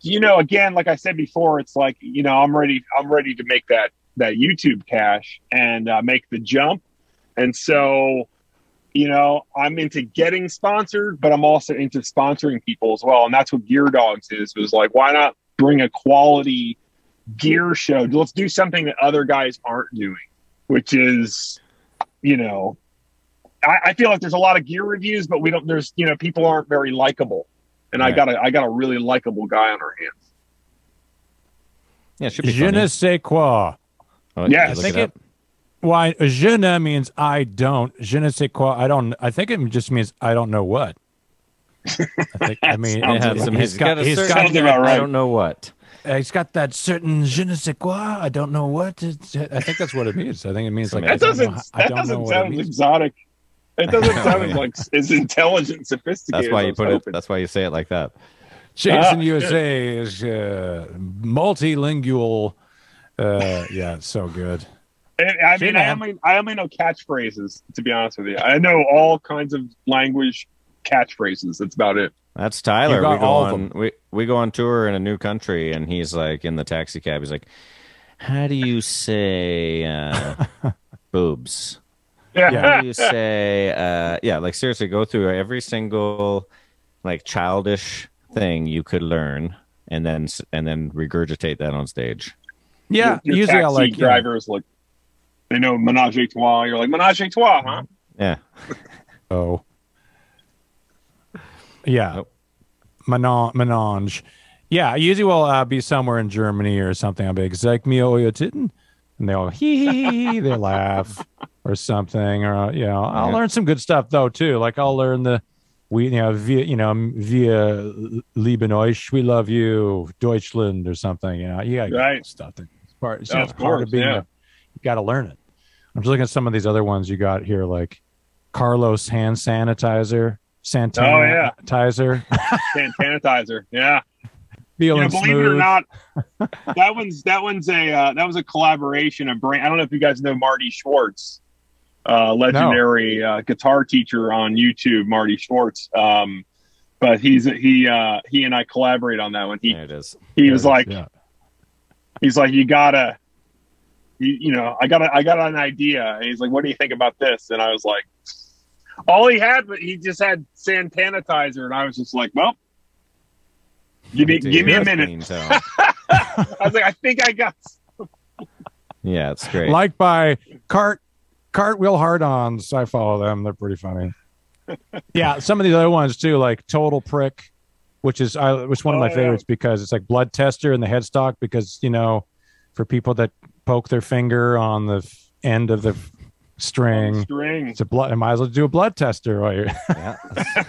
You know, again, like I said before, it's like you know, I'm ready. I'm ready to make that that YouTube cash and uh, make the jump. And so you know, I'm into getting sponsored, but I'm also into sponsoring people as well. And that's what Gear Dogs is. Was like, why not bring a quality gear show? Let's do something that other guys aren't doing, which is, you know, I, I feel like there's a lot of gear reviews, but we don't. There's you know, people aren't very likable, and I got a I got a really likable guy on our hands. Yeah, it should be Je funny. ne sais quoi. Oh, Yeah, I think it up. Why je ne means I don't. Je ne sais quoi. I don't. I think it just means I don't know what. I think. I mean, It had about some, he's he's got, got, a he's certain, got, about right. I don't know what. Uh, he's got that certain je ne sais quoi. I don't know what. It's, I think that's what it means. I think it means like I That don't doesn't know, I that don't know doesn't what it sound exotic. It doesn't sound yeah. like it's intelligent, sophisticated. That's why you was put it. hoping. That's why you say it like that. Jason Ah, USA is uh, multilingual. Uh, yeah, it's so good. And, I mean, I only I only know catchphrases. To be honest with you, I know all kinds of language catchphrases. That's about it. That's Tyler. We go on we we go on tour in a new country, and he's like in the taxi cab. He's like, "How do you say uh, boobs? Yeah. How do you say uh, yeah?" Like seriously, go through every single like childish thing you could learn, and then and then regurgitate that on stage. Yeah, Your- your usually I like you know, drivers like they know menage a trois. You're like menage a trois, huh? Yeah, Oh. Yeah. Nope. Menon- Menage. Yeah, I usually will uh, be somewhere in Germany or something. I'll be like, Zeig mir euer Titten. And they'll hee hee hee, they laugh or something. Or, you know, I'll Yeah. learn some good stuff though, too. Like I'll learn the, we, you know, via, you know, via lieben euch, we love you, Deutschland or something. You know, you got Right. stuff. That, it's part, it's Yeah, part of being yeah. a, you got to learn it. I'm just looking at some of these other ones you got here, like Carlos hand sanitizer, Santana Oh, yeah. sanitizer, Hand sanitizer. Yeah. feeling you know, believe smooth. it or not, that one's that one's a uh, that was a collaboration. A brand. I don't know if you guys know Marty Schwartz, uh, legendary uh, guitar teacher on YouTube. Marty Schwartz. Um, but he's he uh, he and I collaborate on that one. He there it is. he was like yeah. he's like you gotta you, you know I got to I got an idea. And he's like, what do you think about this? And I was like, all he had, but he just had sanitizer, and I was just like, well. Give me, Dude, give me a minute. mean tone. I was like, I think I got Yeah, it's great. like by cart cartwheel hard-ons. I follow them; they're pretty funny. yeah, some of these other ones too, like Total Prick, which is I, which one of my Oh, yeah. favorites because it's like blood tester in the headstock because you know, for people that poke their finger on the end of the f- string, string. it's a blood. I might as well do a blood tester while you're yeah.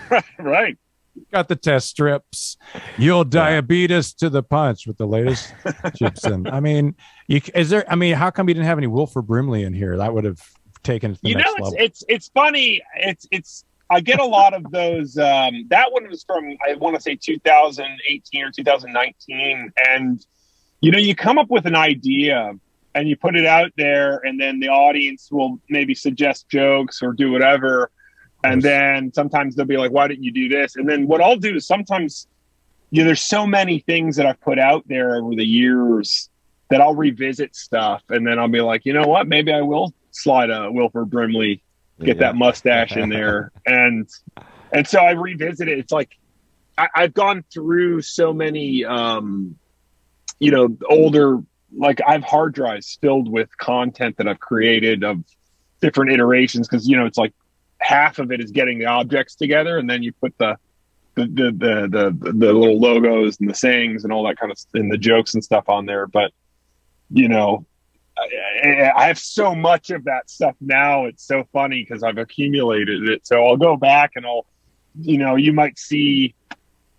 right. got the test strips. You'll diabetes to the punch with the latest chips. I mean, you is there? I mean, how come you didn't have any Wilford Brimley in here? That would have taken it to the You know, it's, level. it's it's funny. It's it's. I get a lot of those. Um, that one was from I want to say 2018 or 2019, and you know, you come up with an idea and you put it out there, and then the audience will maybe suggest jokes or do whatever, and then sometimes they'll be like, "Why didn't you do this?" And then what I'll do is sometimes, you know, there's so many things that I've put out there over the years that I'll revisit stuff, and then I'll be like, you know what, maybe I will slide a Wilford Brimley get Yeah. that mustache in there. And and so i revisit it. It's like I, i've gone through so many um you know older like i have hard drives filled with content that i've created of different iterations because you know it's like half of it is getting the objects together and then you put the the the the the, the little logos and the sayings and all that kind of and the jokes and stuff on there but you know I, I have so much of that stuff now. It's so funny because I've accumulated it. So I'll go back and I'll, you know, you might see,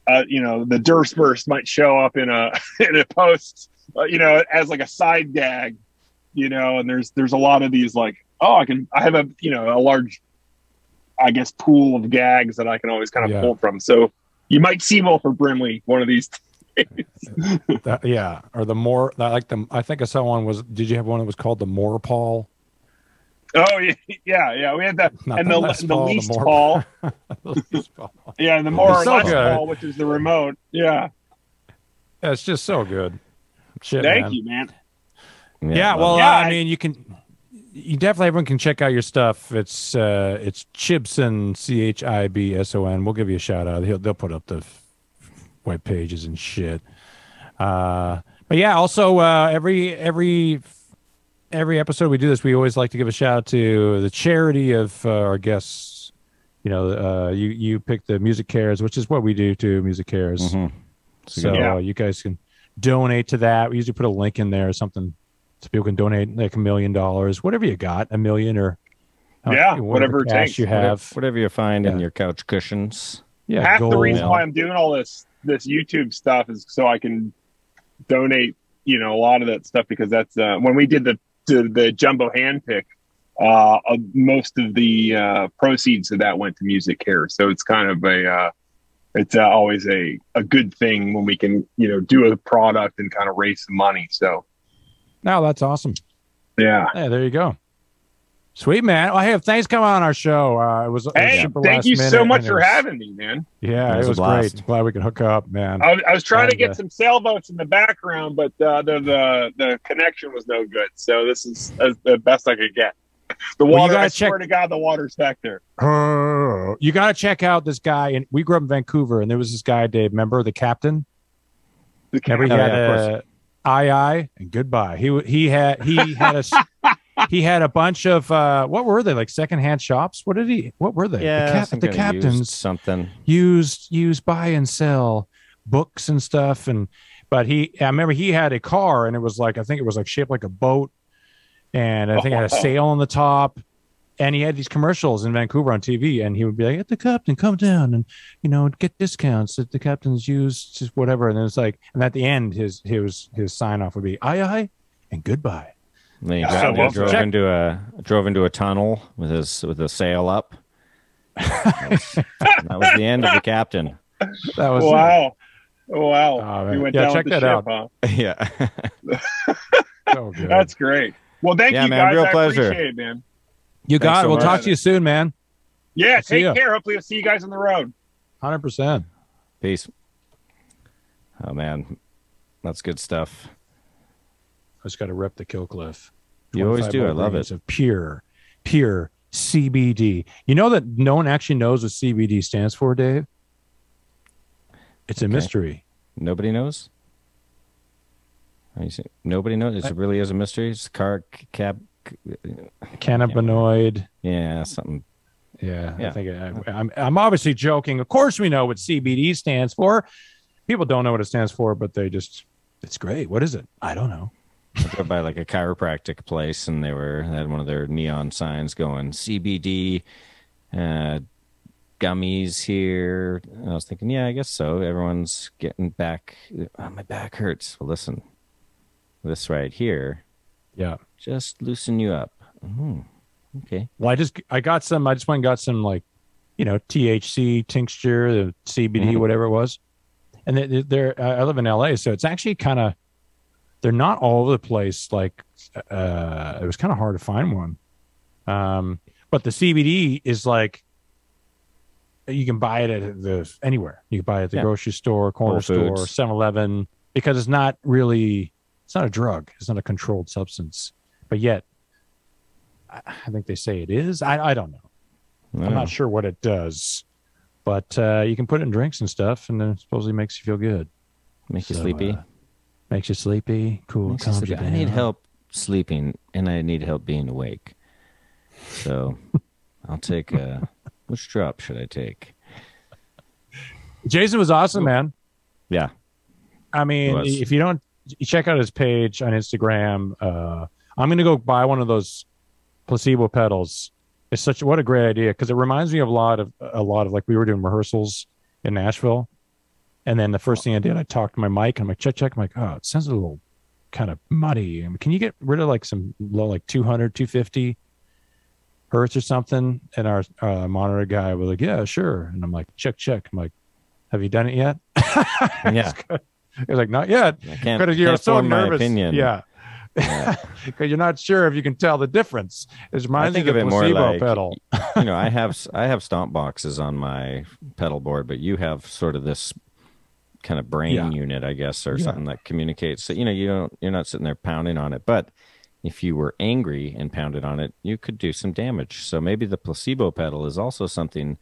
uh, you know, the Durstburst might show up in a in a post, Uh, you know, as like a side gag, you know. And there's there's a lot of these like, oh, I can I have a you know a large, I guess, pool of gags that I can always kind of Yeah. pull from. So you might see more for Brimley one of these. That- yeah, or the more I like the. I think I saw one was. Did you have one that was called the More Paul? Oh yeah, yeah, yeah. We had that Not and the the, less the Paul, the least Paul. Paul. Yeah, and the more It's or so less good. Paul, which is the remote. Yeah. Yeah, it's just so good. Shit, Thank man. you, man. Yeah, well, Yeah, uh, I I- mean, you can. you definitely everyone can check out your stuff. It's uh, it's Chibson C H I B S O N. We'll give you a shout out. He'll, they'll put up the web pages and shit. Uh, but yeah, also uh, every every every episode we do this, we always like to give a shout out to the charity of uh, our guests. You know, uh, you you pick the MusiCares, which is what we do to MusiCares. Mhm. So Yeah. uh, you guys can donate to that. We usually put a link in there or something so people can donate like a million dollars, whatever you got, a million or how- Yeah, whatever it cash takes. you have. Whatever you find in your couch cushions. Yeah, Half the gold. reason why I'm doing all this this YouTube stuff is so I can donate, you know, a lot of that stuff because that's uh, when we did the the, the jumbo hand pick. Uh, uh, most of the uh, proceeds of that went to Music Care, so it's kind of a uh, it's uh, always a a good thing when we can you know do a product and kind of raise some money. So No, that's awesome. yeah, Yeah, there you go. Sweet man. Well, hey, thanks for coming on our show. Uh, it was it was hey, super thank last you minute, so much for was- having me, man. Yeah, It it was a was, blast. great. Glad we could hook up, man. I was, I was trying to get uh, some sailboats in the background, but uh, the, the the connection was no good. So this is uh, the best I could get. The Well, you water, gotta I swear to God, the water's back there. Oh, you got to check out this guy. And we grew up in Vancouver, and there was this guy, Dave. Remember the captain? The Remember he Oh, had yeah, of a aye aye and goodbye. He he had he had a s- he had a bunch of uh what were they like secondhand shops? What did he? What were they? Yeah, the, cap- the kinda used captains something. used used buy and sell books and stuff and but he I remember he had a car and it was like I think it was like shaped like a boat and I think it had a Oh. sail on the top and he had these commercials in Vancouver on TV and he would be like at the captain come down and you know get discounts that the captain's used just whatever and then it's like and at the end his his his sign off would be aye aye and goodbye And then he, Yeah, dro- so he drove check- into a drove into a tunnel with his with a sail up. That was, that was the end of the captain. that was Wow, wow! Oh, man. you went Yeah, down check with the that ship, out. huh? yeah. so good. That's great. Well, thank Yeah, you man, guys. real I pleasure. appreciate it, man. you got Thanks it so we'll much. talk to you soon man Yeah, See take care. Hopefully, I'll see you guys on the road. 100% Peace. Oh man, that's good stuff. I just got to rep the Kill Cliff. You always do. I love milligrams it. Of pure, pure CBD. You know that no one actually knows what CBD stands for, Dave? It's a mystery. Nobody knows. Are you saying- Nobody knows. It really is a mystery. It's car cab. Cannabinoid. Yeah, something. Yeah, I think I, I'm. I'm obviously joking. Of course, we know what CBD stands for. People don't know what it stands for, but they just. It's great. What is it? I don't know. I drove by like a chiropractic place, and they were they had one of their neon signs going CBD uh, gummies here. And I was thinking, yeah, I guess so. Everyone's getting back. Oh, my back hurts. Well, listen, this right here Yeah. just loosen you up. Hmm. okay. Well, I just I got some. I just went and got some like, you know, THC tincture, the CBD, Mhm. whatever it was. And they- they're I live in LA, so it's actually kind of they're not all over the place. Like, uh, it was kind of hard to find one. Um, but the CBD is like you can buy it at the anywhere. You can buy it at the Yeah. grocery store, corner Whole store, Foods. 7-Eleven, because it's not really it's not a drug. It's not a controlled substance. But yet, I I think they say it is. I, I don't know. I'm not sure what it does, but uh, you can put it in drinks and stuff, and then it supposedly makes you feel good. Make you sleepy. uh, makes you sleepy. Cool. Makes calms you sleepy. I need help sleeping, and I need help being awake. So I'll take a. Which drop should I take? Jason was awesome, man. Yeah. I mean, if you don't check out his page on Instagram, uh, I'm going to go buy one of those placebo pedals. It's such what a great idea because it reminds me of a lot of a lot of like we were doing rehearsals in Nashville, and then the first thing I did, I talked to my mic. And I'm like, check, check. I'm like, oh, it sounds a little kind of muddy. I mean, can you get rid of like some low, like 200, 250 hertz or something? And our uh, monitor guy was like, yeah, sure. And I'm like, check, check. I'm like, have you done it yet? Yeah. Was like, not yet. Because you're so nervous. Yeah. Yeah. Because you're not sure if you can tell the difference. It reminds me of the placebo like- pedal. you know, I have I have stomp boxes on my pedal board, but you have sort of this kind of brain Yeah. unit, I guess, or Yeah. something that communicates. So you know, you don't you're not sitting there pounding on it, but if you were angry and pounded on it, you could do some damage. So maybe the placebo pedal is also something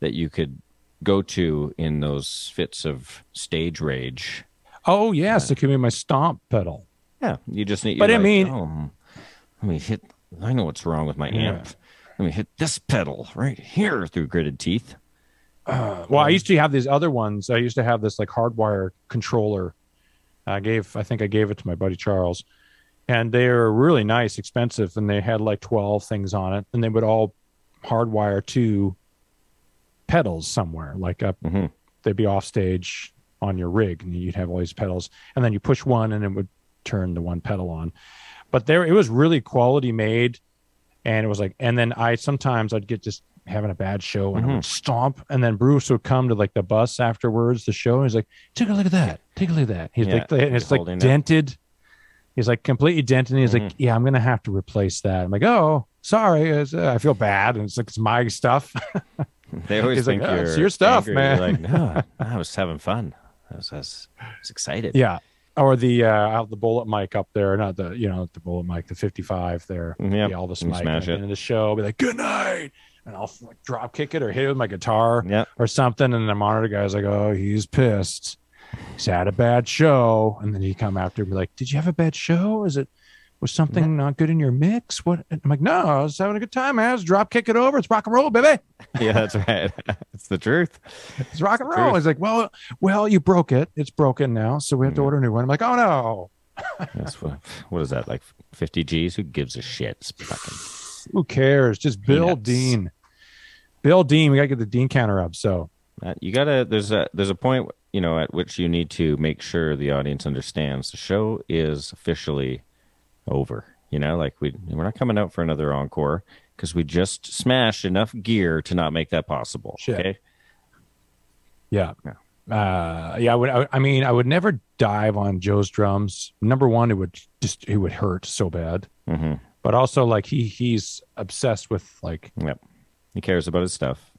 that you could go to in those fits of stage rage. Oh yes, uh, it could be my stomp pedal. Yeah, you just need. But I like, mean- oh, let me hit. I know what's wrong with my Yeah. amp. Let me hit this pedal right here through gritted teeth. Uh, well, I used to have these other ones. I used to have this like hardwire controller. I gave, I think I gave it to my buddy Charles, and they were really nice, expensive, and they had like twelve things on it, and they would all hardwire to pedals somewhere. Like up, Mhm. they'd be off stage on your rig, and you'd have all these pedals, and then you push one, and it would turn the one pedal on. But there, it was really quality made, and it was like, and then I sometimes I'd get just having a bad show and I would stomp, and then Bruce would come to like the bus afterwards, the show, and he's like, "Take a look at that, take a look at that." He's Yeah, like, and it's like holding it. dented. He's like completely dented. And he's Mhm. like, "Yeah, I'm gonna have to replace that." I'm like, "Oh, sorry, uh, I feel bad." And it's like it's my stuff. They always He's like, think "Oh, you're it's your stuff, angry. You're man." like, no, I was having fun. I was, I was, I was excited. yeah, or the uh, the bullet mic up there, not the you know the bullet mic, the 55 there, Yep, the and mic. smash and it. in the show, I'll be like, "Good night," and I'll like, drop kick it or hit it with my guitar. Yeah. or something, and the monitor guy's like, "Oh, he's pissed. He's had a bad show." And then he come after and be like, "Did you have a bad show? Is it was something not good in your mix?" What? I'm like, "No, I was having a good time, man. I was drop kick it over. It's rock and roll, baby. Yeah, that's right. it's the truth. It's rock and roll." He's like, "Well, well, you broke it. It's broken now, so we have to Mm. order a new one." I'm like, "Oh no, That's what. What is that? Like 50 G's? Who gives a shit? It's fucking. who cares? Just Bill Peanuts. Dean, Bill Dean. We gotta get the Dean counter up." So Uh, you gotta. There's a. There's a point. You know, at which you need to make sure the audience understands the show is officially over. You know, like we we're not coming out for another encore because we just smashed enough gear to not make that possible. Shit. Okay. Yeah. Yeah. Uh, yeah. I would. I, I mean, I would never dive on Joe's drums. Number one, it would just it would hurt so bad. hmm But also, like he he's obsessed with like Yep. He cares about his stuff.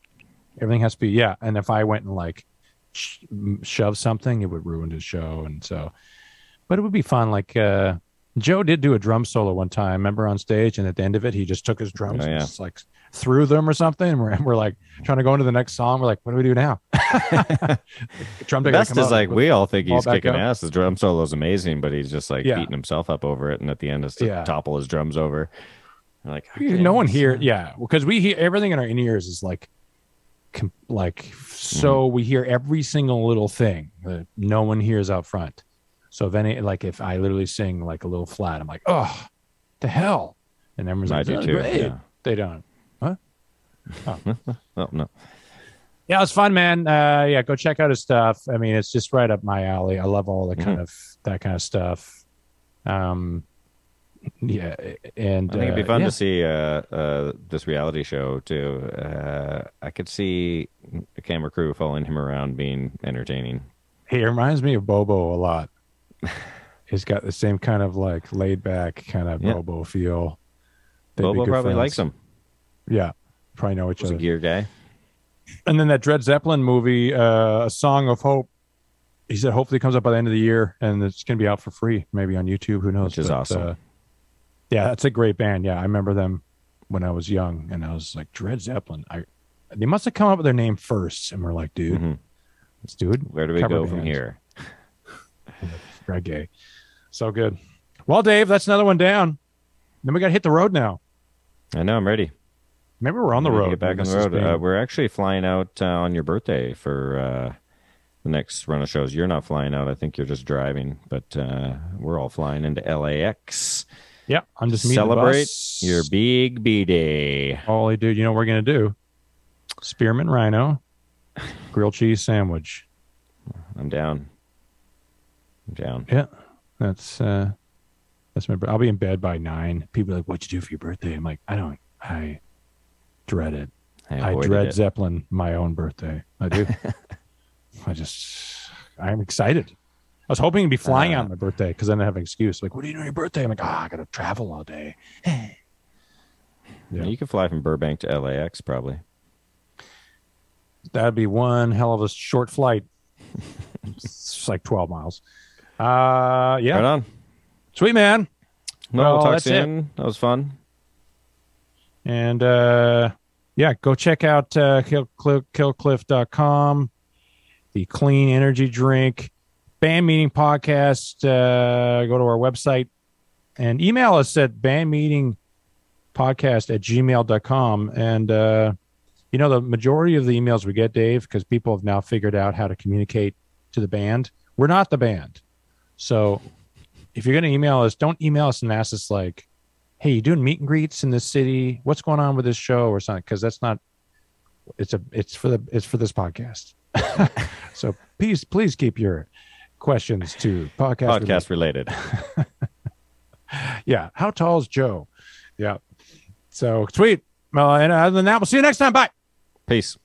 everything has to be yeah. And if I went and like sh- shove something, it would ruin his show. And so, but it would be fun. Like uh, Joe did do a drum solo one time. Remember on stage, and at the end of it, he just took his drums Oh, and just like threw them or something. And we're, we're like trying to go into the next song. We're like, what do we do now? drum best is like we all think he's kicking ass. His drum solo is amazing, but he's just like Yeah. beating himself up over it, and at the end is to Yeah. topple his drums over. Like okay, no one here yeah because we hear everything in our in ears is like like so Mm-hmm. we hear every single little thing that no one hears out front so if any like if i literally sing like a little flat i'm like oh the hell and everyone's I like do "That's too. great." Yeah. they don't Huh? Oh no. yeah it's fun man uh yeah go check out his stuff i mean it's just right up my alley i love all the kind Mm-hmm. of that kind of stuff um yeah and I think it'd be uh, fun yeah. to see uh, uh, this reality show too. Uh, I could see the camera crew following him around being entertaining. He reminds me of Bobo a lot. He's got the same kind of like laid back kind of Yeah. Bobo feel. They'd Bobo probably friends. likes him. Yeah, probably know each He's a other. gear guy. And then that Dred Zeppelin movie, uh, A Song of Hope. He said hopefully it comes up by the end of the year, and it's going to be out for free, maybe on YouTube. Who knows? Which is awesome. uh, yeah, that's a great band. Yeah, I remember them when I was young, and I was like Dred Zeppelin. I they must have come up with their name first, and we're like, dude, Mhm. let's do it. Where do we go from here? reggae. So good. Well, Dave, that's another one down. Then we got to hit the road now. I know. I'm ready. Maybe we're on the road. Get back on the road. been- Uh, we're actually flying out uh, on your birthday for uh, the next run of shows. You're not flying out. I think you're just driving, but uh, we're all flying into LAX. yeah, I'm just Celebrate your big B day. Holy dude, you know what we're gonna do? Spearmint Rhino, grilled cheese sandwich. I'm down. I'm down. Yeah, that's uh, that's my. I'll be in bed by nine. People are like, "What'd you do for your birthday?" I'm like, I don't. I dread it. I, I dread it. Zeppelin my own birthday. I do. I just, I'm excited. I was hoping to be flying Uh, on my birthday because then I have an excuse. Like, what do you do on your birthday? I'm like, oh, I got to travel all day. Yeah. You can fly from Burbank to LAX probably. That'd be one hell of a short flight. it's like 12 miles. Uh, yeah. Right on. Sweet man. No, Well, we'll talk that's it. That was fun. And uh, yeah, go check out uh, kill, Cliff, killcliff.com, the clean energy drink, band meeting podcast. Uh, go to our website and email us at bandmeetingpodcast at gmail.com. And, uh, you know, the majority of the emails we get, Dave, because people have now figured out how to communicate to the band, we're not the band. So if you're going to email us, don't email us and ask us, like, hey, you doing meet and greets in this city? What's going on with this show or something? Because that's not. It's a. It's for the. It's for this podcast. so please, please keep your questions to podcast. Podcast related. Yeah. How tall is Joe? Yeah. So sweet. Well, and uh, other than that, we'll see you next time. Bye. Peace.